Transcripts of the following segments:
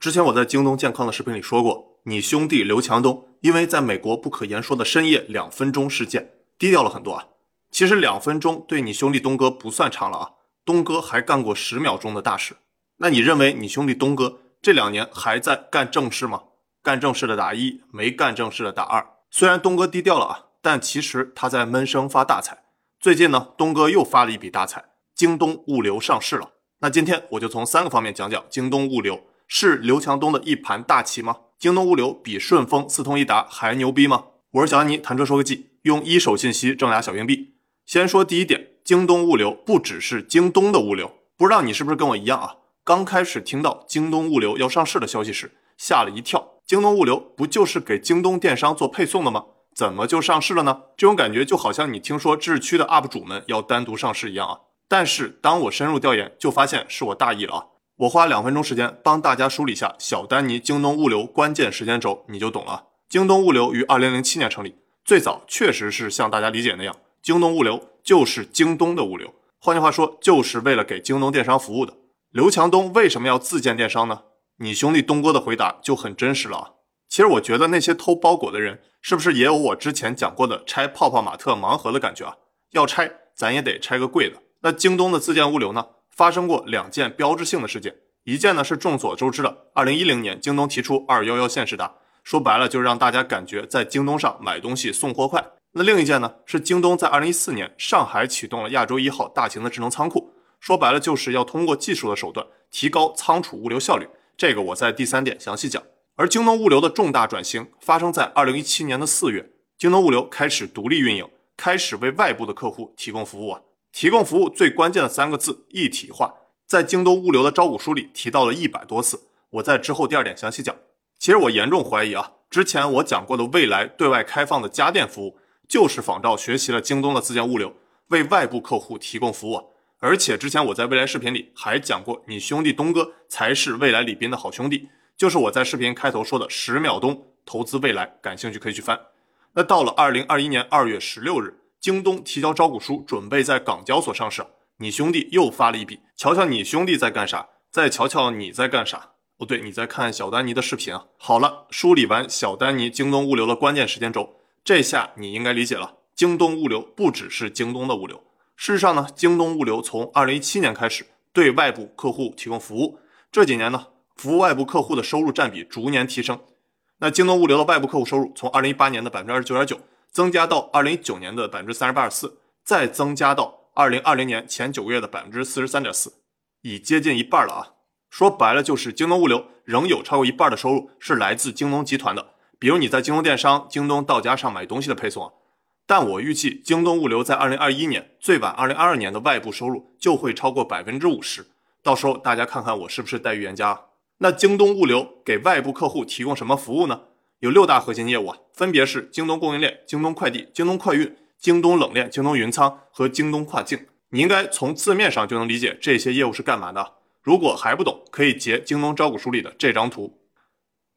之前我在京东健康的视频里说过，你兄弟刘强东因为在美国不可言说的深夜两分钟事件，低调了很多啊。其实两分钟对你兄弟东哥不算长了啊，东哥还干过十秒钟的大事。那你认为你兄弟东哥这两年还在干正事吗？干正事的打一，没干正事的打二。虽然东哥低调了啊，但其实他在闷声发大财。最近呢，东哥又发了一笔大财，京东物流上市了。那今天我就从三个方面讲讲京东物流。是刘强东的一盘大棋吗？京东物流比顺丰、四通一达还牛逼吗？我是小安妮，谈车说个记，用一手信息挣俩小硬币。先说第一点，京东物流不只是京东的物流，不知道你是不是跟我一样啊？刚开始听到京东物流要上市的消息时，吓了一跳。京东物流不就是给京东电商做配送的吗？怎么就上市了呢？这种感觉就好像你听说智区的 UP 主们要单独上市一样啊。但是当我深入调研，就发现是我大意了啊。我花两分钟时间帮大家梳理一下小丹尼京东物流关键时间轴，你就懂了。京东物流于二零零七年成立，最早确实是像大家理解那样，京东物流就是京东的物流，换句话说，就是为了给京东电商服务的。刘强东为什么要自建电商呢？你兄弟东哥的回答就很真实了啊。其实我觉得那些偷包裹的人，是不是也有我之前讲过的拆泡泡玛特盲盒的感觉啊？要拆，咱也得拆个贵的。那京东的自建物流呢？发生过两件标志性的事件，一件呢是众所周知的，二零一零年京东提出二幺幺限时达，说白了就是让大家感觉在京东上买东西送货快。那另一件呢是京东在二零一四年上海启动了亚洲一号大型的智能仓库，说白了就是要通过技术的手段提高仓储物流效率。这个我在第三点详细讲。而京东物流的重大转型发生在二零一七年的四月，京东物流开始独立运营，开始为外部的客户提供服务啊。提供服务最关键的三个字一体化，在京东物流的招股书里提到了一百多次。我在之后第二点详细讲。其实我严重怀疑啊，之前我讲过的未来对外开放的家电服务，就是仿照学习了京东的自建物流，为外部客户提供服务。而且之前我在未来视频里还讲过，你兄弟东哥才是未来李斌的好兄弟，就是我在视频开头说的十秒钟投资未来，感兴趣可以去翻。那到了二零二一年二月十六日。京东提交招股书，准备在港交所上市。你兄弟又发了一笔，瞧瞧你兄弟在干啥，再瞧瞧你在干啥。哦，对，你在看小丹尼的视频啊。好了，梳理完小丹尼京东物流的关键时间轴，这下你应该理解了。京东物流不只是京东的物流，事实上呢，京东物流从二零一七年开始对外部客户提供服务，这几年呢，服务外部客户的收入占比逐年提升。那京东物流的外部客户收入从二零一八年的百分之二十九点九。增加到二零一九年的百分之三十八点四，再增加到二零二零年前九个月的百分之四十三点四，已接近一半了啊！说白了就是京东物流仍有超过一半的收入是来自京东集团的，比如你在京东电商、京东到家上买东西的配送啊。但我预计京东物流在二零二一年最晚二零二二年的外部收入就会超过百分之五十，到时候大家看看我是不是带预言家？那京东物流给外部客户提供什么服务呢？有六大核心业务啊，分别是京东供应链、京东快递、京东快运、京东冷链、京东云仓和京东跨境。你应该从字面上就能理解这些业务是干嘛的。如果还不懂，可以截京东招股书里的这张图。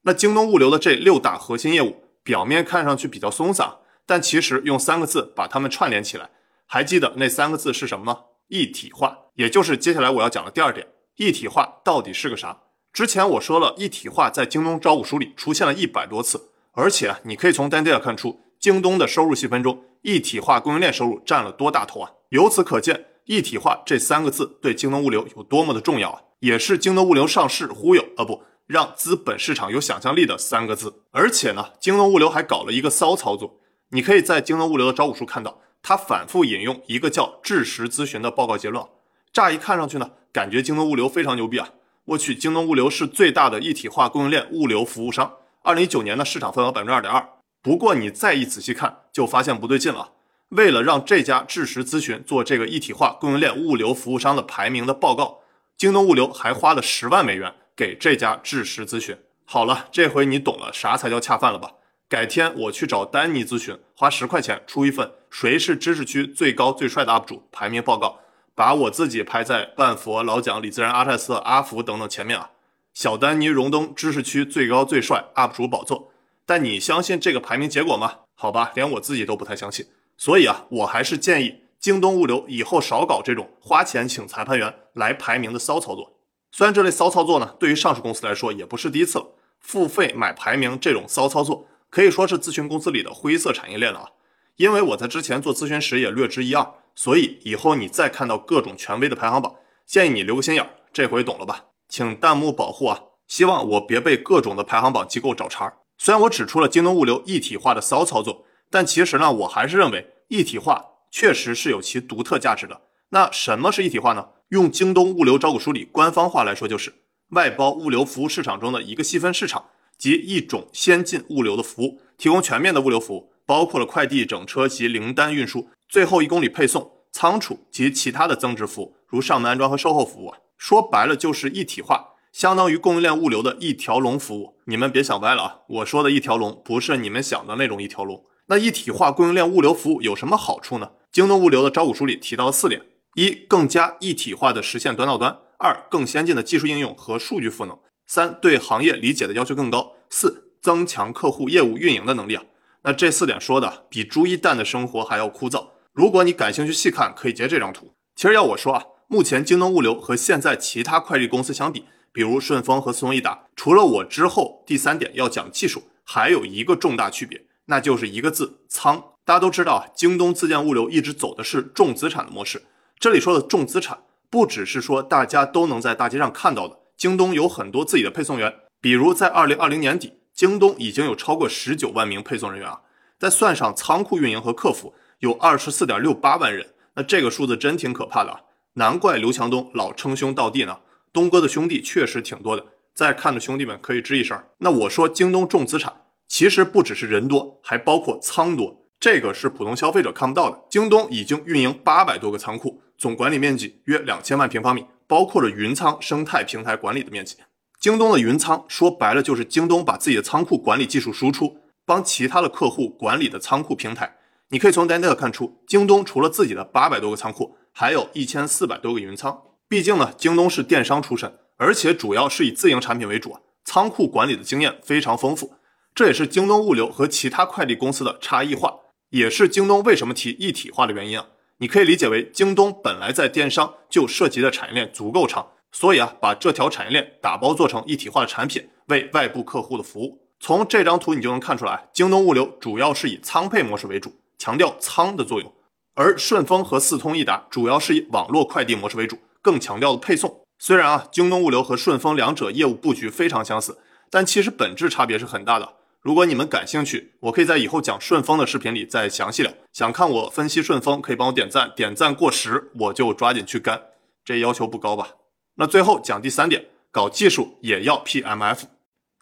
那京东物流的这六大核心业务，表面看上去比较松散，但其实用三个字把它们串联起来，还记得那三个字是什么吗？一体化，也就是接下来我要讲的第二点。一体化到底是个啥？之前我说了一体化在京东招股书里出现了一百多次，而且啊你可以从单 data 看出京东的收入细分中一体化供应链收入占了多大头啊！由此可见，一体化这三个字对京东物流有多么的重要啊！也是京东物流上市忽悠啊不让资本市场有想象力的三个字。而且呢，京东物流还搞了一个骚操作，你可以在京东物流的招股书看到，他反复引用一个叫智实咨询的报告结论。乍一看上去呢，感觉京东物流非常牛逼啊！我去，京东物流是最大的一体化供应链物流服务商。二零一九年的市场份额百分之二点二。不过你再一仔细看，就发现不对劲了。为了让这家智实咨询做这个一体化供应链物流服务商的排名的报告，京东物流还花了十万美元给这家智实咨询。好了，这回你懂了啥才叫恰饭了吧？改天我去找丹尼咨询，花十块钱出一份谁是知识区最高最帅的 UP 主排名报告。把我自己排在半佛、老蒋、李自然、阿泰斯、阿福等等前面啊，小丹尼荣登知识区最高最帅 UP 主宝座。但你相信这个排名结果吗？好吧，连我自己都不太相信。所以啊，我还是建议京东物流以后少搞这种花钱请裁判员来排名的骚操作。虽然这类骚操作呢，对于上市公司来说也不是第一次了，付费买排名这种骚操作可以说是咨询公司里的灰色产业链了啊。因为我在之前做咨询时也略知一二，所以以后你再看到各种权威的排行榜，建议你留个心眼，这回懂了吧？请弹幕保护啊！希望我别被各种的排行榜机构找茬。虽然我指出了京东物流一体化的骚操作，但其实呢，我还是认为一体化确实是有其独特价值的。那什么是一体化呢？用京东物流招股书里官方话来说，就是外包物流服务市场中的一个细分市场，及一种先进物流的服务，提供全面的物流服务。包括了快递整车及零单运输、最后一公里配送、仓储及其他的增值服务，如上门安装和售后服务啊。说白了就是一体化，相当于供应链物流的一条龙服务。你们别想歪了啊，我说的一条龙不是你们想的那种一条龙。那一体化供应链物流服务有什么好处呢？京东物流的招股书里提到了四点：一、更加一体化的实现端到端；二、更先进的技术应用和数据赋能；三、对行业理解的要求更高；四、增强客户业务运营的能力啊。那这四点说的比猪一蛋的生活还要枯燥。如果你感兴趣细看，可以截这张图。其实要我说啊，目前京东物流和现在其他快递公司相比，比如顺丰和速通易达，除了我之后第三点要讲技术，还有一个重大区别，那就是一个字仓。大家都知道啊，京东自建物流一直走的是重资产的模式。这里说的重资产，不只是说大家都能在大街上看到的，京东有很多自己的配送员，比如在二零二零年底。京东已经有超过十九万名配送人员啊，再算上仓库运营和客服，有二十四点六八万人。那这个数字真挺可怕的啊！难怪刘强东老称兄道弟呢。东哥的兄弟确实挺多的，在看的兄弟们可以吱一声。那我说京东重资产，其实不只是人多，还包括仓多，这个是普通消费者看不到的。京东已经运营八百多个仓库，总管理面积约两千万平方米，包括了云仓生态平台管理的面积。京东的云仓说白了就是京东把自己的仓库管理技术输出，帮其他的客户管理的仓库平台。你可以从 data 看出，京东除了自己的八百多个仓库，还有一千四百多个云仓。毕竟呢，京东是电商出身，而且主要是以自营产品为主，仓库管理的经验非常丰富。这也是京东物流和其他快递公司的差异化，也是京东为什么提一体化的原因啊。你可以理解为，京东本来在电商就涉及的产业链足够长。所以啊，把这条产业链打包做成一体化的产品，为外部客户的服务。从这张图你就能看出来，京东物流主要是以仓配模式为主，强调仓的作用；而顺丰和四通一达主要是以网络快递模式为主，更强调了配送。虽然啊，京东物流和顺丰两者业务布局非常相似，但其实本质差别是很大的。如果你们感兴趣，我可以在以后讲顺丰的视频里再详细聊。想看我分析顺丰，可以帮我点赞，点赞过十我就抓紧去干。这要求不高吧？那最后讲第三点，搞技术也要 PMF。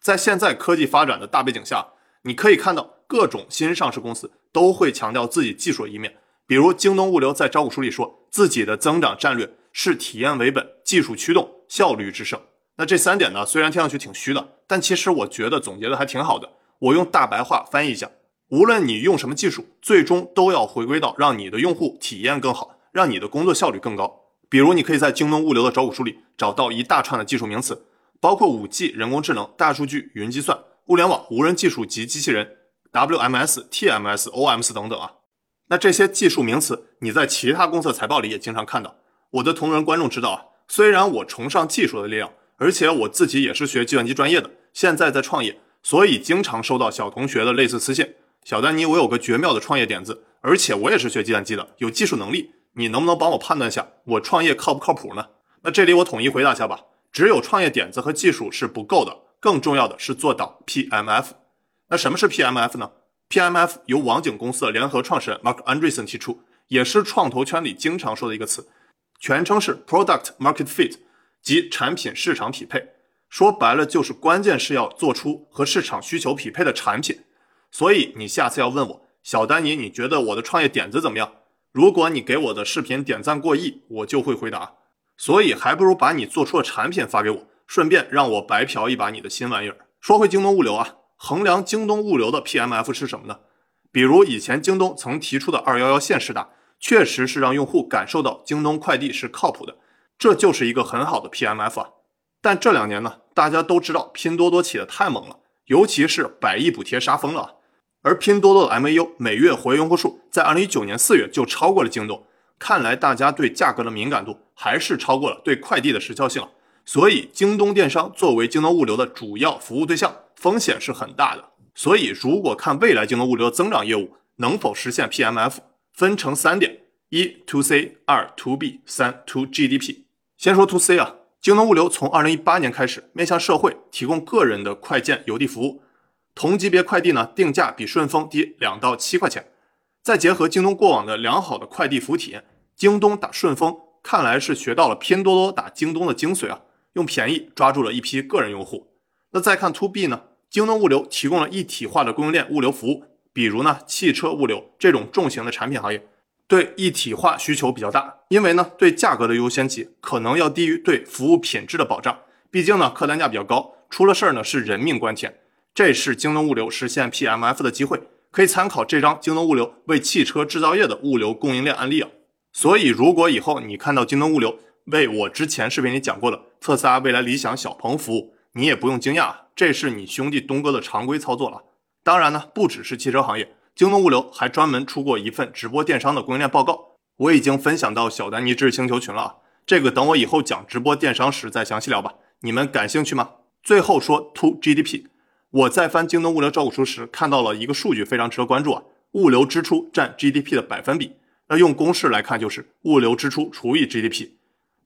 在现在科技发展的大背景下，你可以看到各种新上市公司都会强调自己技术的一面。比如京东物流在招股书里说自己的增长战略是体验为本、技术驱动、效率制胜。那这三点呢，虽然听上去挺虚的，但其实我觉得总结的还挺好的。我用大白话翻译一下：无论你用什么技术，最终都要回归到让你的用户体验更好，让你的工作效率更高。比如，你可以在京东物流的招股书里找到一大串的技术名词，包括五 G、人工智能、大数据、云计算、物联网、无人技术及机器人、WMS、TMS、OMS 等等啊。那这些技术名词，你在其他公司财报里也经常看到。我的同仁观众知道啊，虽然我崇尚技术的力量，而且我自己也是学计算机专业的，现在在创业，所以经常收到小同学的类似私信。小丹尼，我有个绝妙的创业点子，而且我也是学计算机的，有技术能力。你能不能帮我判断下，我创业靠不靠谱呢？那这里我统一回答一下吧。只有创业点子和技术是不够的，更重要的是做到 PMF。那什么是 PMF 呢？PMF 由网景公司的联合创始人 Mark Andreessen 提出，也是创投圈里经常说的一个词，全称是 Product Market Fit，即产品市场匹配。说白了就是关键是要做出和市场需求匹配的产品。所以你下次要问我，小丹尼，你觉得我的创业点子怎么样？如果你给我的视频点赞过亿，我就会回答。所以还不如把你做出的产品发给我，顺便让我白嫖一把你的新玩意儿。说回京东物流啊，衡量京东物流的 PMF 是什么呢？比如以前京东曾提出的二幺幺限时达，确实是让用户感受到京东快递是靠谱的，这就是一个很好的 PMF 啊。但这两年呢，大家都知道拼多多起的太猛了，尤其是百亿补贴杀疯了。而拼多多的 MAU 每月活跃用户数在二零一九年四月就超过了京东，看来大家对价格的敏感度还是超过了对快递的时效性。所以京东电商作为京东物流的主要服务对象，风险是很大的。所以，如果看未来京东物流增长业务能否实现 PMF，分成三点：一 To C，二 To B，三 To GDP。先说 To C 啊，京东物流从二零一八年开始面向社会提供个人的快件邮递服务，同级别快递呢定价比顺丰低两到七块钱。再结合京东过往的良好的快递服务体验，京东打顺丰看来是学到了拼多多打京东的精髓啊，用便宜抓住了一批个人用户。那再看 To B 呢？京东物流提供了一体化的供应链物流服务，比如呢汽车物流这种重型的产品行业，对一体化需求比较大，因为呢对价格的优先级可能要低于对服务品质的保障，毕竟呢客单价比较高，出了事儿呢是人命关天。这是京东物流实现 PMF 的机会，可以参考这张京东物流为汽车制造业的物流供应链案例啊。所以如果以后你看到京东物流为我之前视频里讲过的特斯拉、未来、理想、小鹏服务，你也不用惊讶。这是你兄弟东哥的常规操作了。当然呢，不只是汽车行业，京东物流还专门出过一份直播电商的供应链报告，我已经分享到小丹尼知识星球群了啊。这个等我以后讲直播电商时再详细聊吧。你们感兴趣吗？最后说 To GDP，我在翻京东物流招股书时看到了一个数据，非常值得关注啊。物流支出占 GDP 的百分比，那用公式来看就是物流支出除以 GDP。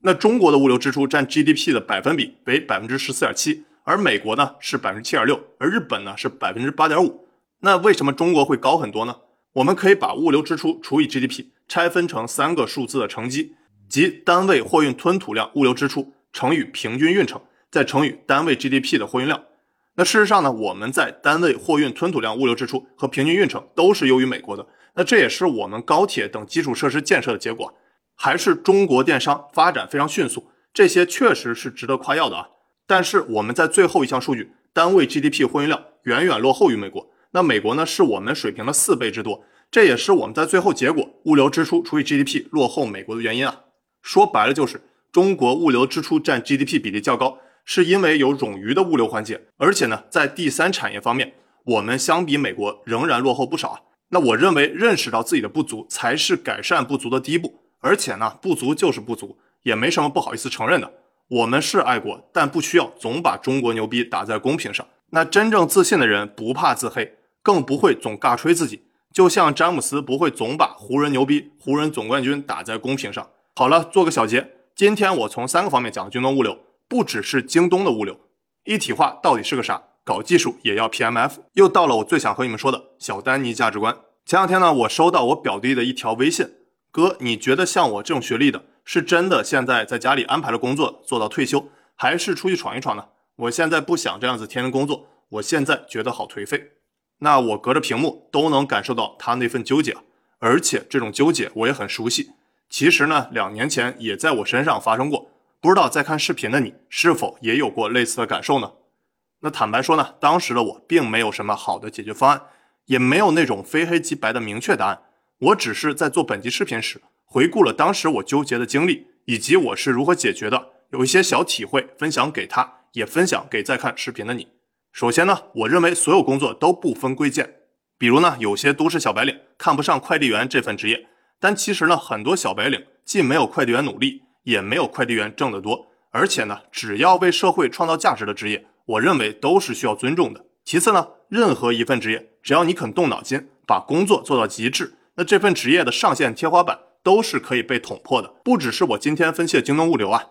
那中国的物流支出占 GDP 的百分比为百分之十四点七。而美国呢是百分之七点六，而日本呢是百分之八点五。那为什么中国会高很多呢？我们可以把物流支出除以 GDP 拆分成三个数字的乘积，即单位货运吞吐量物流支出乘以平均运程，再乘以单位 GDP 的货运量。那事实上呢，我们在单位货运吞吐量物流支出和平均运程都是优于美国的。那这也是我们高铁等基础设施建设的结果，还是中国电商发展非常迅速，这些确实是值得夸耀的啊。但是我们在最后一项数据，单位 GDP 货运量远远落后于美国。那美国呢，是我们水平的四倍之多。这也是我们在最后结果物流支出除以 GDP 落后美国的原因啊。说白了就是中国物流支出占 GDP 比例较高，是因为有冗余的物流环节，而且呢，在第三产业方面，我们相比美国仍然落后不少啊。那我认为认识到自己的不足才是改善不足的第一步，而且呢，不足就是不足，也没什么不好意思承认的。我们是爱国，但不需要总把中国牛逼打在公屏上。那真正自信的人不怕自黑，更不会总尬吹自己。就像詹姆斯不会总把湖人牛逼、湖人总冠军打在公屏上。好了，做个小结。今天我从三个方面讲京东物流，不只是京东的物流，一体化到底是个啥？搞技术也要 PMF。又到了我最想和你们说的小丹尼价值观。前两天呢，我收到我表弟的一条微信，哥，你觉得像我这种学历的？是真的，现在在家里安排了工作做到退休，还是出去闯一闯呢？我现在不想这样子天天工作，我现在觉得好颓废。那我隔着屏幕都能感受到他那份纠结，而且这种纠结我也很熟悉。其实呢，两年前也在我身上发生过，不知道在看视频的你是否也有过类似的感受呢？那坦白说呢，当时的我并没有什么好的解决方案，也没有那种非黑即白的明确答案，我只是在做本集视频时。回顾了当时我纠结的经历，以及我是如何解决的，有一些小体会分享给他，也分享给在看视频的你。首先呢，我认为所有工作都不分贵贱，比如呢，有些都市小白领看不上快递员这份职业，但其实呢，很多小白领既没有快递员努力，也没有快递员挣得多，而且呢，只要为社会创造价值的职业，我认为都是需要尊重的。其次呢，任何一份职业，只要你肯动脑筋，把工作做到极致，那这份职业的上限天花板。都是可以被捅破的，不只是我今天分析的京东物流啊，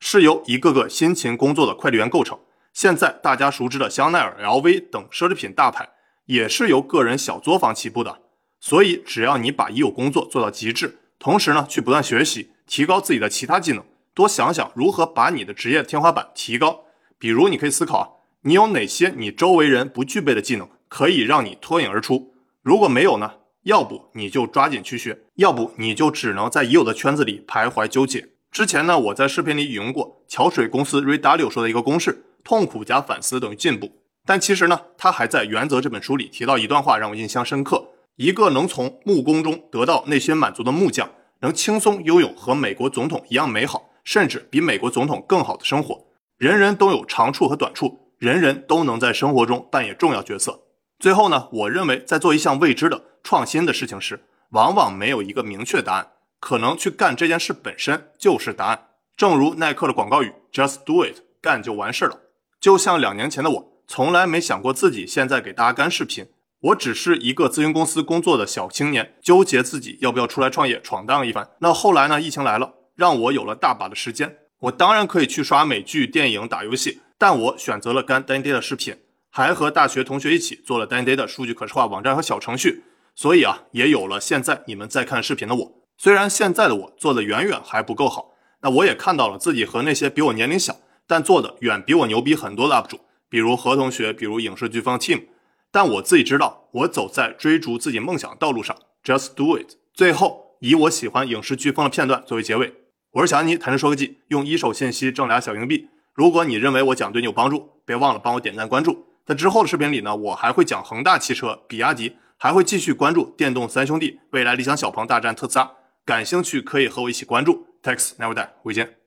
是由一个个辛勤工作的快递员构成。现在大家熟知的香奈儿、LV 等奢侈品大牌，也是由个人小作坊起步的。所以，只要你把已有工作做到极致，同时呢，去不断学习，提高自己的其他技能，多想想如何把你的职业天花板提高。比如，你可以思考啊，你有哪些你周围人不具备的技能，可以让你脱颖而出？如果没有呢？要不你就抓紧去学，要不你就只能在已有的圈子里徘徊纠结。之前呢，我在视频里引用过桥水公司 Ray Dalio 说的一个公式：痛苦加反思等于进步。但其实呢，他还在《原则》这本书里提到一段话，让我印象深刻：一个能从木工中得到内心满足的木匠，能轻松拥有和美国总统一样美好，甚至比美国总统更好的生活。人人都有长处和短处，人人都能在生活中扮演重要角色。最后呢，我认为在做一项未知的创新的事情时，往往没有一个明确答案，可能去干这件事本身就是答案。正如耐克的广告语 “Just do it”，干就完事了。就像两年前的我，从来没想过自己现在给大家干视频。我只是一个咨询公司工作的小青年，纠结自己要不要出来创业闯荡一番。那后来呢？疫情来了，让我有了大把的时间。我当然可以去刷美剧、电影、打游戏，但我选择了干 Dandy 的视频，还和大学同学一起做了 Dandy Day 的数据可视化网站和小程序。所以啊，也有了现在你们在看视频的我。虽然现在的我做的远远还不够好，那我也看到了自己和那些比我年龄小但做的远比我牛逼很多的 UP 主，比如何同学，比如影视飓风 Team。但我自己知道，我走在追逐自己梦想道路上，just do it。最后，以我喜欢影视飓风的片段作为结尾。我是小安妮，谈着说科技，用一手信息挣俩小硬币。如果你认为我讲对你有帮助，别忘了帮我点赞关注。在之后的视频里呢，我还会讲恒大汽车、比亚迪，还会继续关注电动三兄弟、未来理想小鹏大战特斯拉。感兴趣可以和我一起关注。Tax Never Die，回见。